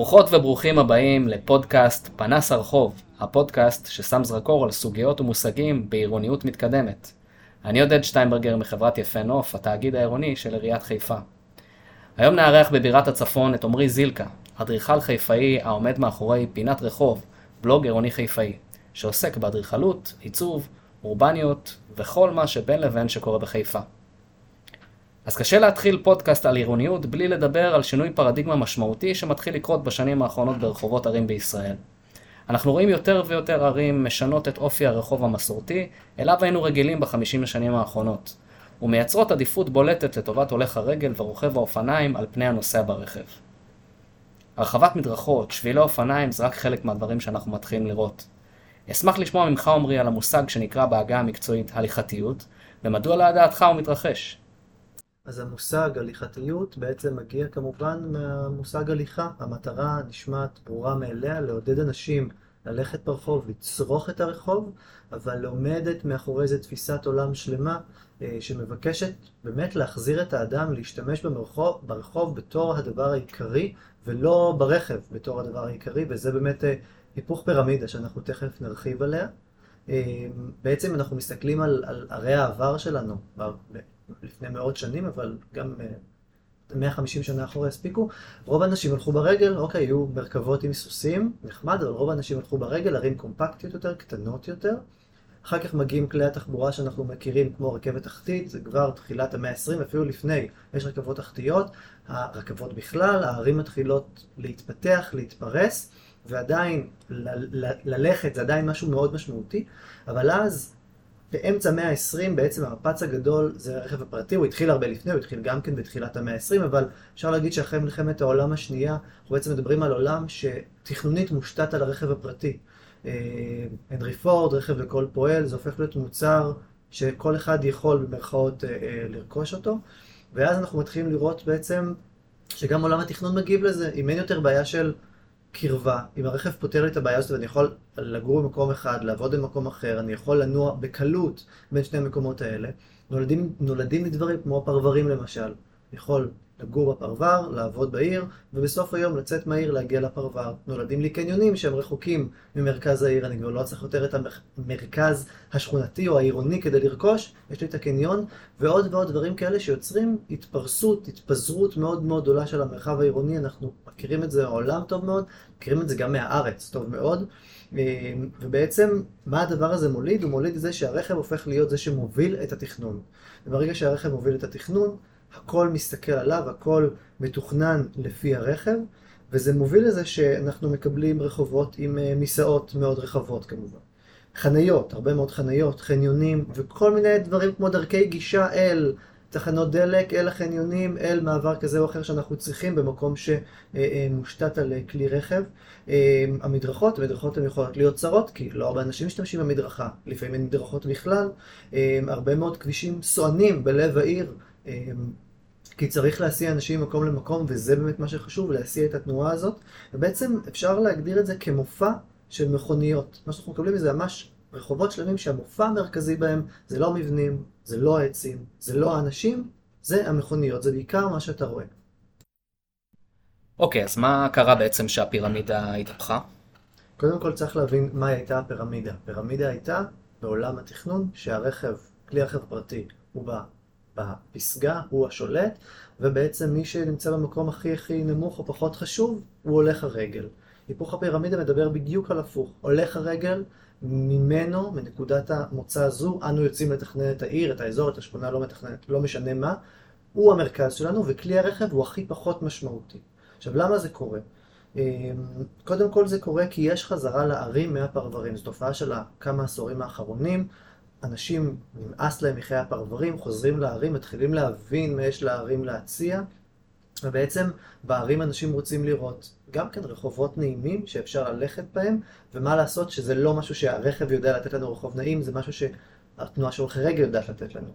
ברוכות וברוכים הבאים לפודקאסט פנס הרחוב, הפודקאסט ששם זרקור על סוגיות ומושגים בעירוניות מתקדמת. אני עודד שטיינברגר מחברת יפה נוף, התאגיד העירוני של עיריית חיפה. היום נארח בבירת הצפון את עמרי זילקה, אדריכל חיפאי העומד מאחורי פינת רחוב, בלוג עירוני חיפאי, שעוסק באדריכלות, עיצוב, אורבניות וכל מה שבין לבין שקורה בחיפה. אז קשה להתחיל פודקאסט על עירוניות בלי לדבר על שינוי פרדיגמה משמעותי שמתחיל לקרות בשנים האחרונות ברחובות ערים בישראל. אנחנו רואים יותר ויותר ערים משנות את אופי הרחוב המסורתי, אליו היינו רגילים בחמישים השנים האחרונות, ומייצרות עדיפות בולטת לטובת הולך הרגל ורוכב האופניים על פני הנוסע ברכב. הרחבת מדרכות, שבילי אופניים זה רק חלק מהדברים שאנחנו מתחילים לראות. אשמח לשמוע ממך עמרי על המושג שנקרא בעגה המקצועית הליכתיות, ומדוע לדעתך הוא מתרחש. אז המושג הליכתיות בעצם מגיע כמובן מהמושג הליכה. המטרה נשמעת ברורה מאליה, לעודד אנשים ללכת ברחוב, לצרוך את הרחוב, אבל עומדת מאחורי זה תפיסת עולם שלמה אה, שמבקשת באמת להחזיר את האדם להשתמש במרחוב, ברחוב בתור הדבר העיקרי, ולא ברכב בתור הדבר העיקרי, וזה באמת אה, היפוך פירמידה שאנחנו תכף נרחיב עליה. אה, בעצם אנחנו מסתכלים על, על ערי העבר שלנו, לפני מאות שנים, אבל גם 150 שנה אחורה הספיקו. רוב האנשים הלכו ברגל, אוקיי, היו מרכבות עם סוסים, נחמד, אבל רוב האנשים הלכו ברגל, ערים קומפקטיות יותר, קטנות יותר. אחר כך מגיעים כלי התחבורה שאנחנו מכירים, כמו רכבת תחתית, זה כבר תחילת המאה ה-20, אפילו לפני. יש רכבות תחתיות, הרכבות בכלל, הערים מתחילות להתפתח, להתפרס, ועדיין ללכת זה עדיין משהו מאוד משמעותי, אבל אז באמצע המאה ה-20 בעצם המפץ הגדול זה הרכב הפרטי, הוא התחיל הרבה לפני, הוא התחיל גם כן בתחילת המאה ה-20, אבל אפשר להגיד שאחרי מלחמת העולם השנייה, אנחנו בעצם מדברים על עולם שתכנונית מושתת על הרכב הפרטי. אה, הנרי פורד, רכב לכל פועל, זה הופך להיות מוצר שכל אחד יכול במרכאות אה, אה, לרכוש אותו, ואז אנחנו מתחילים לראות בעצם שגם עולם התכנון מגיב לזה, אם אין יותר בעיה של קרבה, אם הרכב פותר לי את הבעיה הזאת ואני יכול לגור במקום אחד, לעבוד במקום אחר, אני יכול לנוע בקלות בין שני המקומות האלה, נולדים, נולדים לי דברים כמו פרברים למשל. אני יכול לגור בפרבר, לעבוד בעיר, ובסוף היום לצאת מהעיר להגיע לפרבר. נולדים לי קניונים שהם רחוקים ממרכז העיר, אני כבר לא צריך יותר את המרכז השכונתי או העירוני כדי לרכוש, יש לי את הקניון, ועוד ועוד דברים כאלה שיוצרים התפרסות, התפזרות מאוד מאוד גדולה של המרחב העירוני, אנחנו מכירים את זה מהעולם טוב מאוד, מכירים את זה גם מהארץ טוב מאוד. אה, ובעצם, מה הדבר הזה מוליד? הוא מוליד את זה שהרכב הופך להיות זה שמוביל את התכנון. וברגע שהרכב מוביל את התכנון, הכל מסתכל עליו, הכל מתוכנן לפי הרכב, וזה מוביל לזה שאנחנו מקבלים רחובות עם אה, מיסעות מאוד רחבות כמובן. חניות, הרבה מאוד חניות, חניונים, וכל מיני דברים כמו דרכי גישה אל תחנות דלק, אל החניונים, אל מעבר כזה או אחר שאנחנו צריכים במקום שמושתת על כלי רכב. המדרכות, המדרכות הן יכולות להיות צרות, כי לא הרבה אנשים משתמשים במדרכה, לפעמים אין מדרכות בכלל. הרבה מאוד כבישים סוענים בלב העיר. כי צריך להסיע אנשים ממקום למקום, וזה באמת מה שחשוב, להסיע את התנועה הזאת. ובעצם אפשר להגדיר את זה כמופע של מכוניות. מה שאנחנו מקבלים זה ממש רחובות שלמים שהמופע המרכזי בהם זה לא מבנים, זה לא העצים, זה לא האנשים, זה המכוניות, זה בעיקר מה שאתה רואה. אוקיי, okay, אז מה קרה בעצם שהפירמידה התהפכה? קודם כל צריך להבין מה הייתה הפירמידה. הפירמידה הייתה בעולם התכנון שהרכב, כלי רכב פרטי, הוא בא בפסגה, הוא השולט, ובעצם מי שנמצא במקום הכי הכי נמוך או פחות חשוב, הוא הולך הרגל. היפוך הפירמידה מדבר בדיוק על הפוך. הולך הרגל, ממנו, מנקודת המוצא הזו, אנו יוצאים לתכנן את העיר, את האזור, את השכונה, לא, מתכננת, לא משנה מה, הוא המרכז שלנו, וכלי הרכב הוא הכי פחות משמעותי. עכשיו, למה זה קורה? אמ, קודם כל זה קורה כי יש חזרה לערים מהפרברים. זו תופעה של כמה עשורים האחרונים. אנשים, נמאס להם מחיי הפרברים, חוזרים לערים, מתחילים להבין מה יש לערים להציע, ובעצם בערים אנשים רוצים לראות גם כן רחובות נעימים שאפשר ללכת בהם, ומה לעשות שזה לא משהו שהרכב יודע לתת לנו רחוב נעים, זה משהו שהתנועה של הולכי רגל יודעת לתת לנו.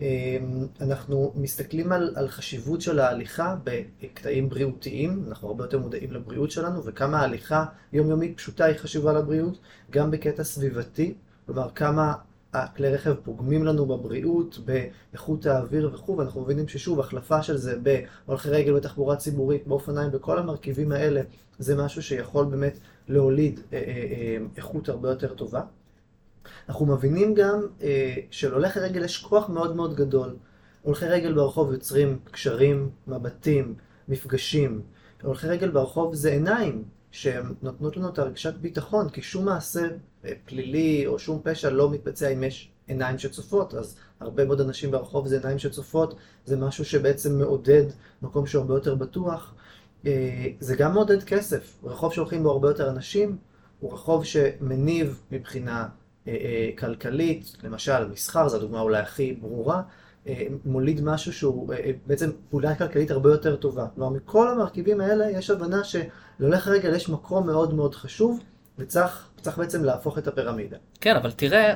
אמ, אנחנו מסתכלים על, על חשיבות של ההליכה בקטעים בריאותיים, אנחנו הרבה יותר מודעים לבריאות שלנו, וכמה ההליכה יומיומית פשוטה היא חשובה לבריאות, גם בקטע סביבתי, כלומר כמה הכלי רכב פוגמים לנו בבריאות, באיכות האוויר וכו', ואנחנו מבינים ששוב, החלפה של זה בהולכי רגל, בתחבורה ציבורית, באופניים, בכל המרכיבים האלה, זה משהו שיכול באמת להוליד אה, אה, אה, איכות הרבה יותר טובה. אנחנו מבינים גם שלהולכי רגל יש כוח מאוד מאוד גדול. הולכי רגל ברחוב יוצרים קשרים, מבטים, מפגשים. הולכי רגל ברחוב זה עיניים, שהן נותנות לנו את הרגשת ביטחון, כי שום מעשה פלילי או שום פשע לא מתבצע אם יש עיניים שצופות, אז הרבה מאוד אנשים ברחוב זה עיניים שצופות, זה משהו שבעצם מעודד מקום שהוא הרבה יותר בטוח. אה, זה גם מעודד כסף, רחוב שהולכים בו הרבה יותר אנשים, הוא רחוב שמניב מבחינה אה, אה, כלכלית, למשל מסחר, זו הדוגמה אולי הכי ברורה, מוליד משהו שהוא בעצם פעולה כלכלית הרבה יותר טובה. כלומר, מכל המרכיבים האלה יש הבנה שלהולך רגל יש מקום מאוד מאוד חשוב, וצריך בעצם להפוך את הפירמידה. כן, אבל תראה,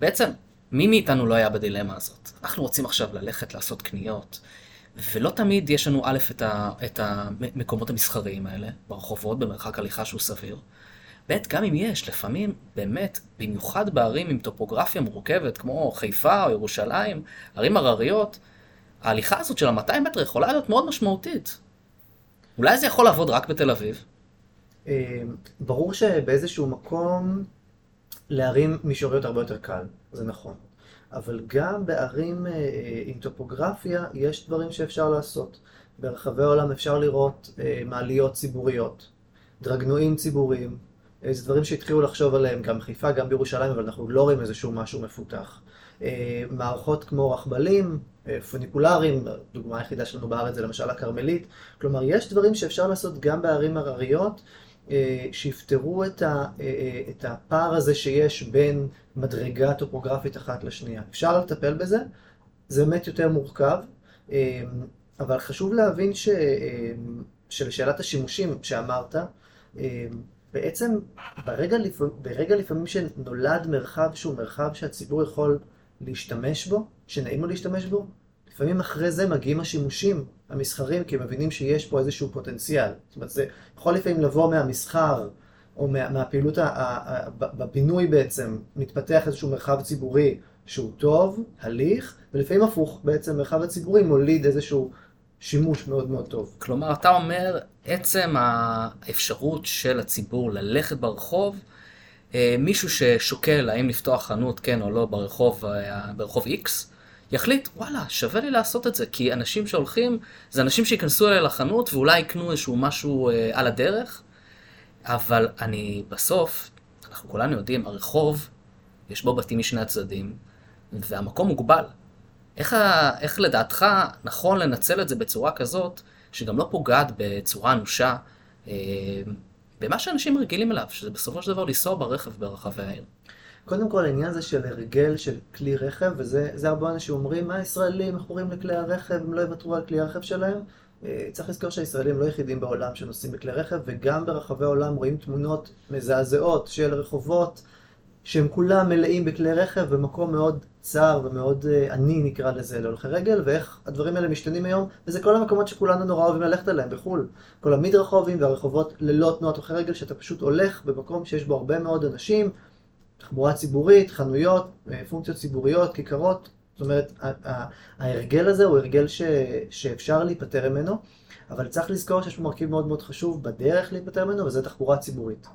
בעצם מי מאיתנו לא היה בדילמה הזאת? אנחנו רוצים עכשיו ללכת לעשות קניות, ולא תמיד יש לנו א', את, ה, את המקומות המסחריים האלה, ברחובות, במרחק הליכה שהוא סביר. ב', גם אם יש, לפעמים באמת, במיוחד בערים עם טופוגרפיה מורכבת, כמו חיפה או ירושלים, ערים הרריות, ההליכה הזאת של ה-200 מטר יכולה להיות מאוד משמעותית. אולי זה יכול לעבוד רק בתל אביב? אה, ברור שבאיזשהו מקום לערים מישוריות הרבה יותר קל, זה נכון. אבל גם בערים אה, אה, עם טופוגרפיה יש דברים שאפשר לעשות. ברחבי העולם אפשר לראות מעליות ציבוריות, דרגנועים ציבוריים, זה דברים שהתחילו לחשוב עליהם גם בחיפה, גם בירושלים, אבל אנחנו לא רואים איזשהו משהו מפותח. מערכות כמו רכבלים, פוניקולריים, דוגמה היחידה שלנו בארץ זה למשל הכרמלית. כלומר, יש דברים שאפשר לעשות גם בערים הרריות, אה, שיפתרו את, ה, אה, אה, את הפער הזה שיש בין מדרגה טופוגרפית אחת לשנייה. אפשר לטפל בזה, זה באמת יותר מורכב, אבל חשוב להבין ש, שלשאלת השימושים שאמרת, בעצם ברגע, ברגע לפעמים שנולד מרחב שהוא מרחב שהציבור יכול להשתמש בו, שנעים לו להשתמש בו, לפעמים אחרי זה מגיעים השימושים המסחרים, כי הם מבינים שיש פה איזשהו פוטנציאל. זאת אומרת, זה יכול לפעמים לבוא מהמסחר, או מה, מהפעילות, בבינוי בעצם, מתפתח איזשהו מרחב ציבורי שהוא טוב, הליך, ולפעמים הפוך, בעצם מרחב הציבורי מוליד איזשהו שימוש מאוד מאוד טוב. כלומר, אתה אומר, עצם האפשרות של הציבור ללכת ברחוב, אה, מישהו ששוקל האם לפתוח חנות, כן או לא, ברחוב, אה, ברחוב X, יחליט, וואלה, שווה לי לעשות את זה, כי אנשים שהולכים, זה אנשים שייכנסו אליי לחנות ואולי יקנו איזשהו משהו אה, על הדרך, אבל אני בסוף, אנחנו כולנו יודעים, הרחוב, יש בו בתים משני הצדדים, והמקום מוגבל. איך, ה, איך לדעתך נכון לנצל את זה בצורה כזאת, שגם לא פוגעת בצורה אנושה אה, במה שאנשים רגילים אליו, שזה בסופו של דבר לנסוע ברכב ברחבי העיר? קודם כל העניין הזה של הרגל של כלי רכב, וזה הרבה אנשים אומרים, מה ישראלים מכורים לכלי הרכב, הם לא יוותרו על כלי הרכב שלהם. אה, צריך לזכור שהישראלים לא יחידים בעולם שנוסעים בכלי רכב, וגם ברחבי העולם רואים תמונות מזעזעות של רחובות שהם כולם מלאים בכלי רכב במקום מאוד צר ומאוד uh, עני נקרא לזה להולכי רגל, ואיך הדברים האלה משתנים היום, וזה כל המקומות שכולנו נורא אוהבים ללכת אליהם בחו"ל. כל המדרחובים והרחובות ללא תנועת הולכי רגל, שאתה פשוט הולך במקום שיש בו הרבה מאוד אנשים, תחבורה ציבורית, חנויות, אה, פונקציות ציבוריות, כיכרות. זאת אומרת, ההרגל הזה הוא הרגל ש, שאפשר להיפטר ממנו, אבל צריך לזכור שיש פה מרכיב מאוד מאוד חשוב בדרך להיפטר ממנו, וזה תחבורה ציבורית.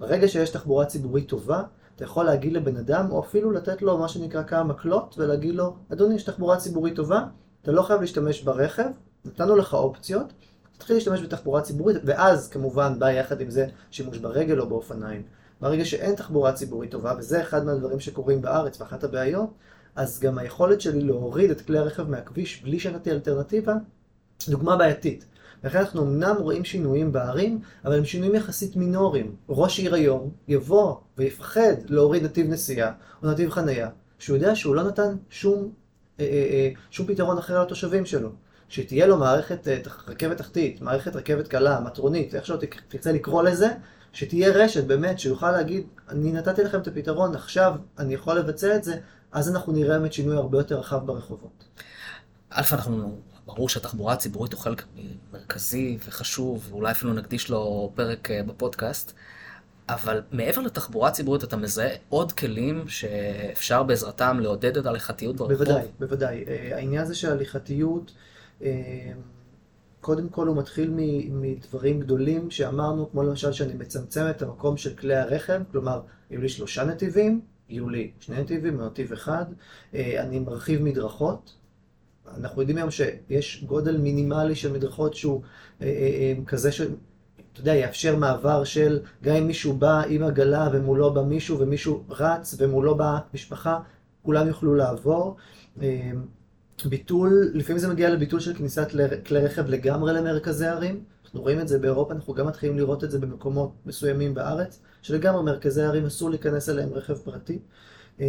ברגע שיש תחבורה ציבורית טובה, אתה יכול להגיד לבן אדם, או אפילו לתת לו מה שנקרא כמה מקלות, ולהגיד לו, אדוני, יש תחבורה ציבורית טובה, אתה לא חייב להשתמש ברכב, נתנו לך אופציות, תתחיל להשתמש בתחבורה ציבורית, ואז כמובן בא יחד עם זה שימוש ברגל או באופניים. ברגע שאין תחבורה ציבורית טובה, וזה אחד מהדברים שקורים בארץ ואחת הבעיות, אז גם היכולת שלי להוריד את כלי הרכב מהכביש בלי שנתי אלטרנטיבה, דוגמה בעייתית. לכן אנחנו אמנם רואים שינויים בערים, אבל הם שינויים יחסית מינוריים. ראש עיר היום יבוא ויפחד להוריד נתיב נסיעה או נתיב חנייה, שהוא יודע שהוא לא נתן שום, אה, אה, אה, שום פתרון אחר לתושבים שלו. שתהיה לו מערכת אה, רכבת תחתית, מערכת רכבת קלה, מטרונית, איך שלא תרצה לקרוא לזה, שתהיה רשת באמת, שיוכל להגיד, אני נתתי לכם את הפתרון, עכשיו אני יכול לבצע את זה, אז אנחנו נראה באמת שינוי הרבה יותר רחב ברחובות. א', אנחנו, ברור שהתחבורה הציבורית הוא חלק מרכזי וחשוב, ואולי אפילו נקדיש לו פרק אה, בפודקאסט, אבל מעבר לתחבורה ציבורית, אתה מזהה עוד כלים שאפשר בעזרתם לעודד את ההליכתיות ברחוב? בוודאי, בוודאי. אה, העניין הזה של הליכתיות, אה, קודם כל הוא מתחיל מדברים גדולים שאמרנו, כמו למשל שאני מצמצם את המקום של כלי הרכב, כלומר, יהיו לי שלושה נתיבים, יהיו לי שני נתיבים נתיב אחד, אני מרחיב מדרכות. אנחנו יודעים היום שיש גודל מינימלי של מדרכות שהוא כזה ש... אתה יודע, יאפשר מעבר של, גם אם מישהו בא עם עגלה ומולו בא מישהו ומישהו רץ ומולו באה משפחה, כולם יוכלו לעבור. אה, ביטול, לפעמים זה מגיע לביטול של כניסת כלי רכב לגמרי למרכזי ערים. אנחנו רואים את זה באירופה, אנחנו גם מתחילים לראות את זה במקומות מסוימים בארץ, שלגמרי מרכזי ערים אסור להיכנס אליהם רכב פרטי. אה,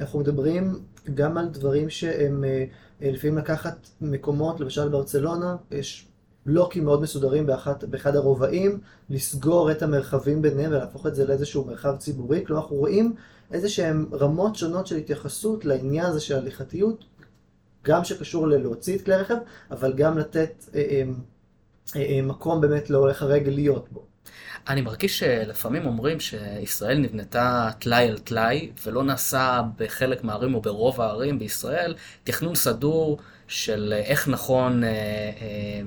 אנחנו מדברים גם על דברים שהם אה, לפעמים לקחת מקומות, למשל ברצלונה, יש בלוקים מאוד מסודרים באחת, באחד הרובעים, לסגור את המרחבים ביניהם ולהפוך את זה לאיזשהו מרחב ציבורי. כלומר, אנחנו רואים איזה שהן רמות שונות של התייחסות לעניין הזה של הליכתיות, גם שקשור ללהוציא את כלי רכב, אבל גם לתת אה, אה, אה, אה, מקום באמת להולך הרגל להיות בו. אני מרגיש שלפעמים אומרים שישראל נבנתה טלאי על טלאי, ולא נעשה בחלק מהערים או ברוב הערים בישראל תכנון סדור של איך נכון... אה, אה,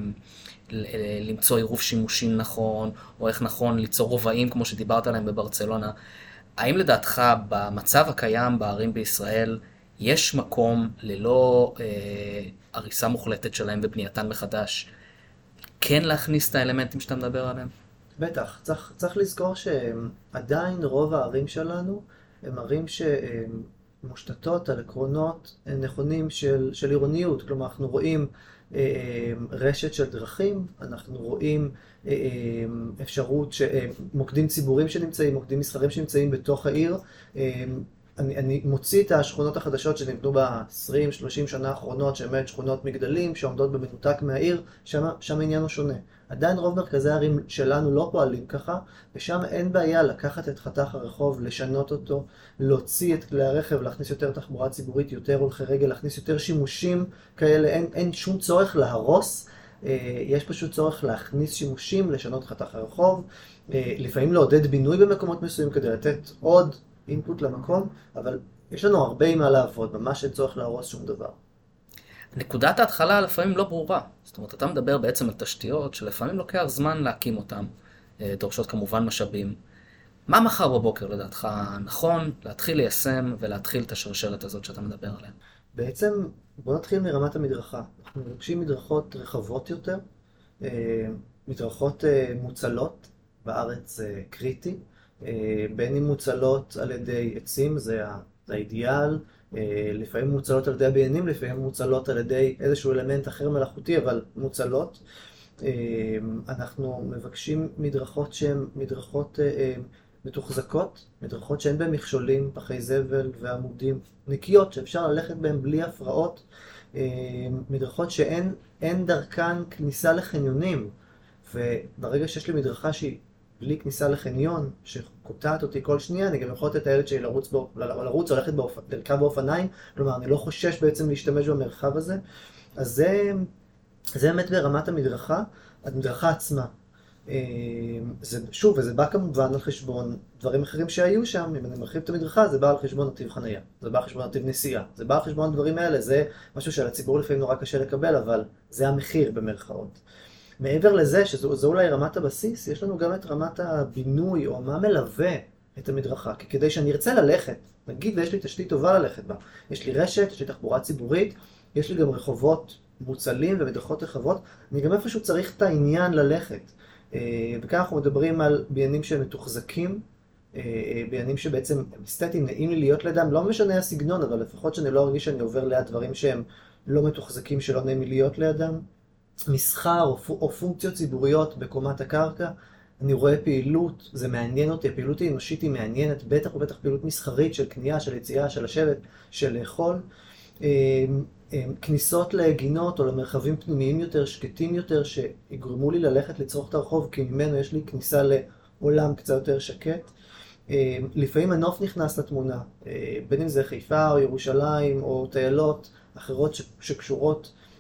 למצוא עירוב שימושים נכון, או איך נכון ליצור רובעים כמו שדיברת עליהם בברצלונה. האם לדעתך במצב הקיים בערים בישראל יש מקום ללא אה, הריסה מוחלטת שלהם ובנייתן מחדש, כן להכניס את האלמנטים שאתה מדבר עליהם? בטח, צריך, צריך לזכור שעדיין רוב הערים שלנו הם ערים שמושתתות על עקרונות נכונים של, של עירוניות. כלומר, אנחנו רואים אה, רשת של דרכים, אנחנו רואים אה, אפשרות, ש... אה, ציבוריים שנמצאים, מוקדים מסחרים שנמצאים בתוך העיר. אני, אני מוציא את השכונות החדשות שנבנו ב-20-30 שנה האחרונות, שהן באמת שכונות מגדלים, שעומדות במנותק מהעיר, שם העניין הוא שונה. עדיין רוב מרכזי הערים שלנו לא פועלים ככה, ושם אין בעיה לקחת את חתך הרחוב, לשנות אותו, להוציא את כלי הרכב, להכניס יותר תחבורה ציבורית, יותר הולכי רגל, להכניס יותר שימושים כאלה, אין, אין שום צורך להרוס, אה, יש פשוט צורך להכניס שימושים, לשנות חתך הרחוב, אה, לפעמים לעודד בינוי במקומות מסוימים כדי לתת עוד אינפוט למקום, אבל יש לנו הרבה מה לעבוד, ממש אין צורך להרוס שום דבר. נקודת ההתחלה לפעמים לא ברורה. זאת אומרת, אתה מדבר בעצם על תשתיות שלפעמים לוקח זמן להקים אותן, אה, דורשות כמובן משאבים. מה מחר בבוקר לדעתך נכון להתחיל ליישם ולהתחיל את השרשרת הזאת שאתה מדבר עליה? בעצם, בוא נתחיל מרמת המדרכה. אנחנו מבקשים מדרכות רחבות יותר, אה, מדרכות אה, מוצלות, בארץ קריטי, בין אם מוצלות על ידי עצים, זה האידיאל, אה, לפעמים מוצלות על ידי הבניינים, לפעמים מוצלות על ידי איזשהו אלמנט אחר מלאכותי, אבל מוצלות. אה, אנחנו מבקשים מדרכות שהן מדרכות אה, מתוחזקות, מדרכות שאין בהן מכשולים, פחי זבל ועמודים נקיות, שאפשר ללכת בהן בלי הפרעות, מדרכות שאין דרכן כניסה לחניונים, וברגע שיש לי מדרכה שהיא בלי כניסה לחניון, שקוטעת אותי כל שנייה, אני גם יכול לתת את הילד שלי לרוץ, בו, לרוץ או ללכת לרכב באופניים, כלומר, אני לא חושש בעצם להשתמש במרחב הזה. אז זה, זה באמת ברמת המדרכה, המדרכה עצמה. אה, זה, שוב, וזה בא כמובן על חשבון דברים אחרים שהיו שם, אם אני מרחיב את המדרכה, זה בא על חשבון נתיב חנייה, זה בא על חשבון נתיב נסיעה, זה בא על חשבון הדברים האלה, זה משהו שלציבור לפעמים נורא קשה לקבל, אבל זה המחיר במרכאות. מעבר לזה, שזו אולי רמת הבסיס, יש לנו גם את רמת הבינוי, או מה מלווה את המדרכה. כי כדי שאני ארצה ללכת, נגיד ויש לי תשתית טובה ללכת בה, יש לי רשת, יש לי תחבורה ציבורית, יש לי גם רחובות מוצלים ומדרכות רחבות, אני גם איפשהו צריך את העניין ללכת. אה, וכאן אנחנו מדברים על בניינים שהם מתוחזקים, אה, בניינים שבעצם אסתטיים, נעים לי להיות לידם, לא משנה הסגנון, אבל לפחות שאני לא ארגיש שאני עובר ליד דברים שהם לא מתוחזקים, שלא נעים לי להיות לידם. מסחר או, או פונקציות ציבוריות בקומת הקרקע. אני רואה פעילות, זה מעניין אותי, הפעילות האנושית היא מעניינת, בטח ובטח פעילות מסחרית של קנייה, של יציאה, של לשבת, של לאכול. אמ, אמ, כניסות לגינות או למרחבים פנימיים יותר, שקטים יותר, שיגרמו לי ללכת לצרוך את הרחוב, כי ממנו יש לי כניסה לעולם קצת יותר שקט. אמ, לפעמים הנוף נכנס לתמונה, אה, בין אם זה חיפה או ירושלים או טיילות אחרות שקשורות אה, אה,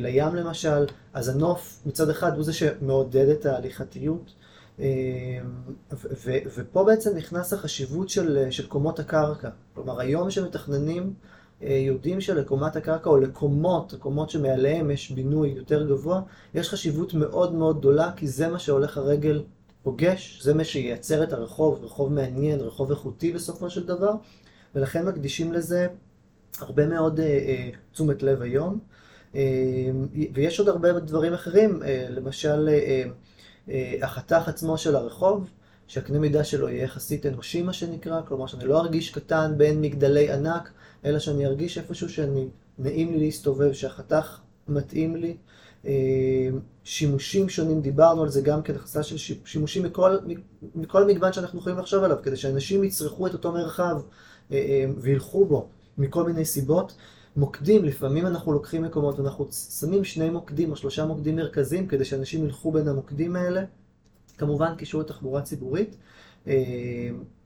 לים למשל, אז הנוף מצד אחד הוא זה שמעודד את ההליכתיות. ופה בעצם נכנס החשיבות של, של קומות הקרקע. כלומר, היום שמתכננים, יודעים שלקומת הקרקע או לקומות, הקומות שמעליהם יש בינוי יותר גבוה, יש חשיבות מאוד מאוד גדולה, כי זה מה שהולך הרגל פוגש, זה מה שייצר את הרחוב, רחוב מעניין, רחוב איכותי בסופו של דבר, ולכן מקדישים לזה הרבה מאוד אה, אה, תשומת לב היום. אה, ויש עוד הרבה דברים אחרים, אה, למשל אה, אה, החתך עצמו של הרחוב, שהקנה מידה שלו יהיה יחסית אנושי מה שנקרא, כלומר שאני לא ארגיש קטן בין מגדלי ענק, אלא שאני ארגיש איפשהו שאני, נעים לי להסתובב, שהחתך מתאים לי. אה, שימושים שונים, דיברנו על זה גם כן, הכנסה של שימושים מכל, מכל מגוון שאנחנו יכולים לחשוב עליו, כדי שאנשים יצרכו את אותו מרחב וילכו בו מכל מיני סיבות. מוקדים, לפעמים אנחנו לוקחים מקומות ואנחנו שמים שני מוקדים או שלושה מוקדים מרכזיים כדי שאנשים ילכו בין המוקדים האלה. כמובן קישור לתחבורה ציבורית.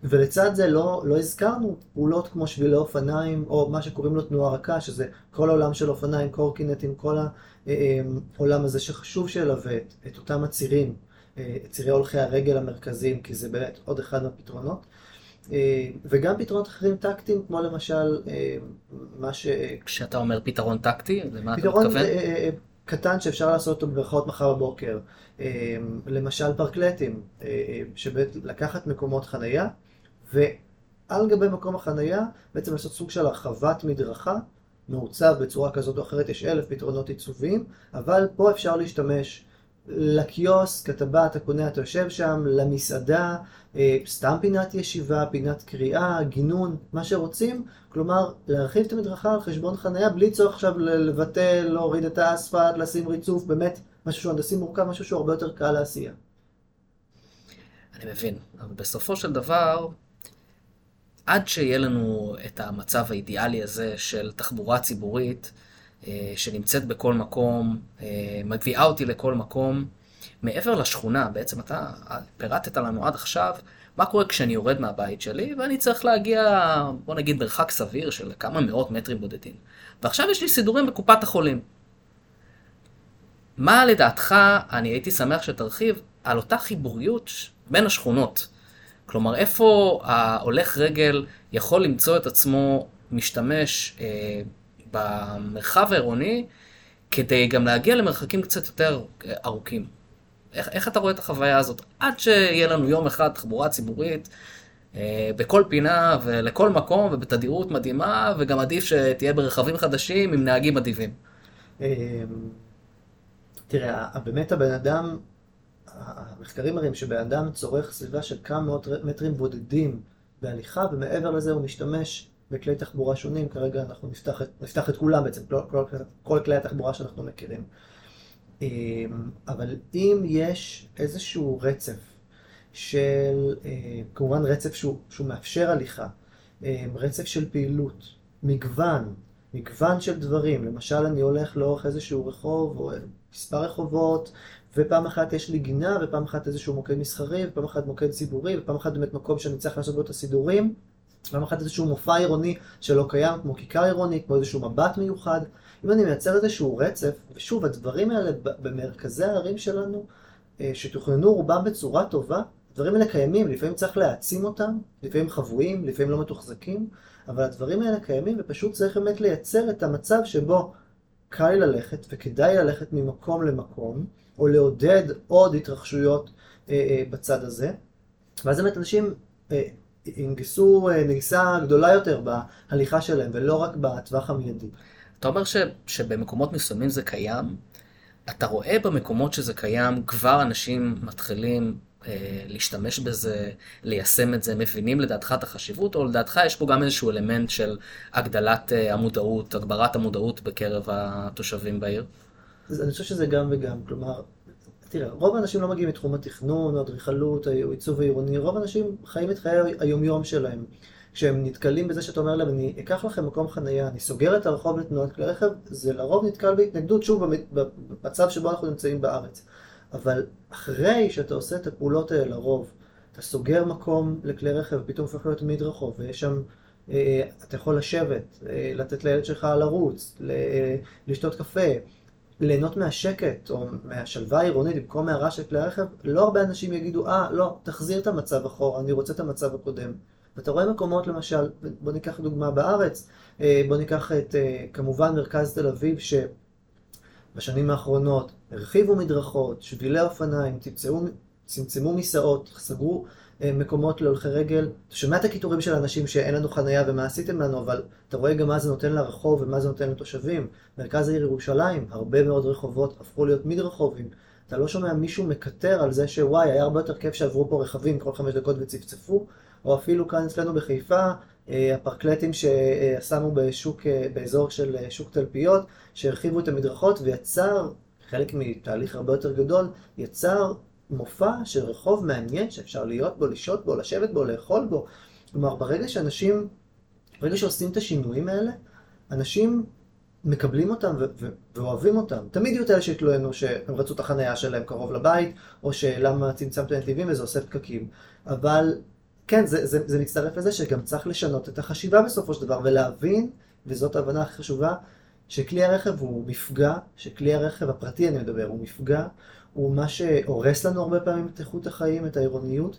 ולצד זה לא, לא הזכרנו פעולות כמו שבילי אופניים, או מה שקוראים לו תנועה רכה, שזה כל העולם של אופניים, קורקינטים, כל העולם הזה שחשוב שילווה את, את אותם הצירים, צירי הולכי הרגל המרכזיים, כי זה באמת עוד אחד מהפתרונות. וגם פתרונות אחרים טקטיים, כמו למשל מה ש... כשאתה אומר פתרון טקטי, למה אתה מתכוון? פתרון קטן שאפשר לעשות אותו במירכאות מחר בבוקר. למשל פרקלטים, שבאמת לקחת מקומות חנייה ועל גבי מקום החנייה בעצם לעשות סוג של הרחבת מדרכה, מעוצב בצורה כזאת או אחרת, יש אלף פתרונות עיצוביים, אבל פה אפשר להשתמש לקיוסק, אתה בא, אתה קונה, אתה יושב שם, למסעדה, אה, סתם פינת ישיבה, פינת קריאה, גינון, מה שרוצים, כלומר להרחיב את המדרכה על חשבון חנייה בלי צורך עכשיו לבטל, להוריד את האספלט, לשים ריצוף, באמת משהו שהוא הנדסי מורכב, משהו שהוא הרבה יותר קל לעשייה. אני מבין, אבל בסופו של דבר, עד שיהיה לנו את המצב האידיאלי הזה של תחבורה ציבורית, שנמצאת בכל מקום, אה, מביאה אותי לכל מקום, מעבר לשכונה, בעצם אתה פירטת לנו עד עכשיו, מה קורה כשאני יורד מהבית שלי ואני צריך להגיע, בוא נגיד, מרחק סביר של כמה מאות מטרים בודדים. ועכשיו יש לי סידורים בקופת החולים. מה לדעתך, אני הייתי שמח שתרחיב, על אותה חיבוריות בין השכונות. כלומר, איפה ההולך רגל יכול למצוא את עצמו משתמש אה, במרחב העירוני, כדי גם להגיע למרחקים קצת יותר אה, ארוכים. איך, איך אתה רואה את החוויה הזאת? עד שיהיה לנו יום אחד תחבורה ציבורית אה, בכל פינה ולכל מקום ובתדירות מדהימה, וגם עדיף שתהיה ברכבים חדשים עם נהגים אדיבים. אמ, תראה, באמת הבן אדם המחקרים מראים שבן אדם צורך סביבה של כמה מאות מטרים בודדים בהליכה, ומעבר לזה הוא משתמש בכלי תחבורה שונים, כרגע אנחנו נפתח את, נפתח את כולם בעצם, כל, כל, כל כלי התחבורה שאנחנו מכירים. אמ, אבל אם יש איזשהו רצף של, אה, כמובן רצף שהוא, שהוא מאפשר הליכה, אמ, רצף של פעילות, מגוון, מגוון של דברים, למשל אני הולך לאורך איזשהו רחוב או מספר רחובות, ופעם אחת יש לי גינה, ופעם אחת איזשהו מוקד מסחרי, ופעם אחת מוקד ציבורי, ופעם אחת באמת מקום שאני צריך לעשות בו את הסידורים, ופעם אחת איזשהו מופע עירוני שלא קיים, כמו כיכר עירוני, כמו איזשהו מבט מיוחד. אם אני מייצר איזשהו רצף, ושוב, הדברים האלה במרכזי הערים שלנו, אה, שתוכננו רובם בצורה טובה, הדברים האלה קיימים, לפעמים צריך להעצים אותם, לפעמים חבויים, לפעמים לא מתוחזקים, אבל הדברים האלה קיימים, ופשוט צריך באמת לייצר את המצב שבו קל ללכת וכדאי ללכת ממקום למקום, או לעודד עוד התרחשויות אה, אה, בצד הזה. ואז באמת אנשים אה, ינגסו אה, נגיסה גדולה יותר בהליכה שלהם, ולא רק בטווח המיידי. אתה אומר ש, שבמקומות מסוימים זה קיים, אתה רואה במקומות שזה קיים, כבר אנשים מתחילים אה, להשתמש בזה, ליישם את זה, מבינים לדעתך את החשיבות, או לדעתך יש פה גם איזשהו אלמנט של הגדלת אה, המודעות, הגברת המודעות בקרב התושבים בעיר? אני חושב שזה גם וגם, כלומר, תראה, רוב האנשים לא מגיעים מתחום התכנון, או אדריכלות, או עיצוב העירוני, רוב האנשים חיים את חיי היומיום שלהם. כשהם נתקלים בזה שאתה אומר להם, אני אקח לכם מקום חנייה, אני סוגר את הרחוב לתנועת כלי רכב, זה לרוב נתקל בהתנגדות, שוב, במצב שבו אנחנו נמצאים בארץ. אבל אחרי שאתה עושה את הפעולות האלה לרוב, אתה סוגר מקום לכלי רכב, פתאום הופך להיות מדרחוב, ויש שם, אה, אתה יכול לשבת, אה, לתת לילד שלך לרוץ, לשתות קפה, ליהנות מהשקט או מהשלווה העירונית במקום מהרעש של כלי הרכב, לא הרבה אנשים יגידו, אה, לא, תחזיר את המצב אחורה, אני רוצה את המצב הקודם. ואתה רואה מקומות למשל, בוא ניקח דוגמה בארץ, אה, בוא ניקח את אה, כמובן מרכז תל אביב, שבשנים האחרונות הרחיבו מדרכות, שבילי אופניים, צמצמו, מסעות, סגרו מקומות להולכי רגל. אתה שומע את הקיטורים של אנשים שאין לנו חנייה ומה עשיתם לנו, אבל אתה רואה גם מה זה נותן לרחוב ומה זה נותן לתושבים. מרכז העיר ירושלים, הרבה מאוד רחובות הפכו להיות מדרחובים. אתה לא שומע מישהו מקטר על זה שוואי, היה הרבה יותר כיף שעברו פה רכבים כל חמש דקות וצפצפו, או אפילו כאן אצלנו בחיפה, אה, הפרקלטים ששמו בשוק, אה, באזור של שוק תלפיות, שהרחיבו את המדרכות ויצר, חלק מתהליך הרבה יותר גדול, יצר מופע של רחוב מעניין שאפשר להיות בו, לשהות בו, לשבת בו, לאכול בו. כלומר, ברגע שאנשים, ברגע שעושים את השינויים האלה, אנשים מקבלים אותם ואוהבים אותם. תמיד יהיו את אלה שהתלוננו שהם רצו את החנייה שלהם קרוב לבית, או שלמה צמצמת נתיבים וזה עושה פקקים. אבל כן, זה, זה, זה מצטרף לזה שגם צריך לשנות את החשיבה בסופו של דבר, ולהבין, וזאת ההבנה הכי חשובה, שכלי הרכב הוא מפגע, שכלי הרכב הפרטי אני מדבר, הוא מפגע, הוא מה שהורס לנו הרבה פעמים את איכות החיים, את העירוניות,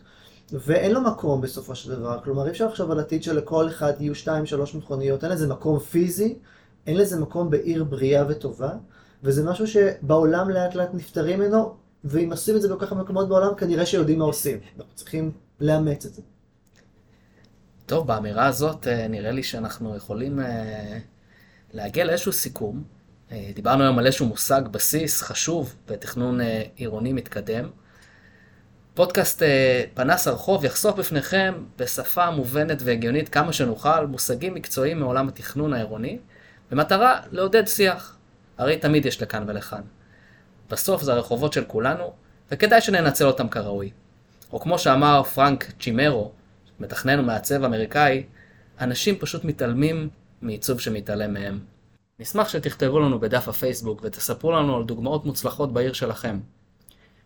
ואין לו מקום בסופו של דבר. כלומר, אי אפשר לחשוב על עתיד שלכל אחד יהיו שתיים, שלוש מכוניות, אין לזה מקום פיזי, אין לזה מקום בעיר בריאה וטובה, וזה משהו שבעולם לאט לאט נפטרים ממנו, ואם עושים את זה בכל כך מקומות בעולם, כנראה שיודעים מה עושים. אנחנו צריכים לאמץ את זה. טוב, באמירה הזאת אה, נראה לי שאנחנו יכולים אה, להגיע לאיזשהו סיכום. אה, דיברנו היום על איזשהו מושג בסיס חשוב בתכנון אה, עירוני מתקדם. פודקאסט אה, פנס הרחוב יחשוף בפניכם בשפה מובנת והגיונית כמה שנוכל מושגים מקצועיים מעולם התכנון העירוני, במטרה לעודד שיח. הרי תמיד יש לכאן ולכאן. בסוף זה הרחובות של כולנו, וכדאי שננצל אותם כראוי. או כמו שאמר פרנק צ'ימרו, מתכנן ומעצב אמריקאי, אנשים פשוט מתעלמים מעיצוב שמתעלם מהם. נשמח שתכתבו לנו בדף הפייסבוק ותספרו לנו על דוגמאות מוצלחות בעיר שלכם.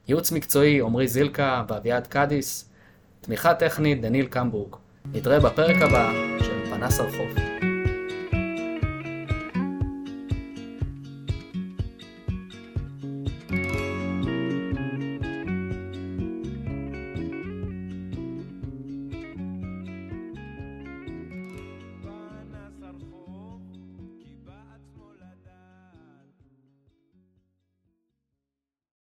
ייעוץ מקצועי עמרי זילקה ואביעד קדיס, תמיכה טכנית דניל קמבורג. נתראה בפרק הבא של פנס הרחוב.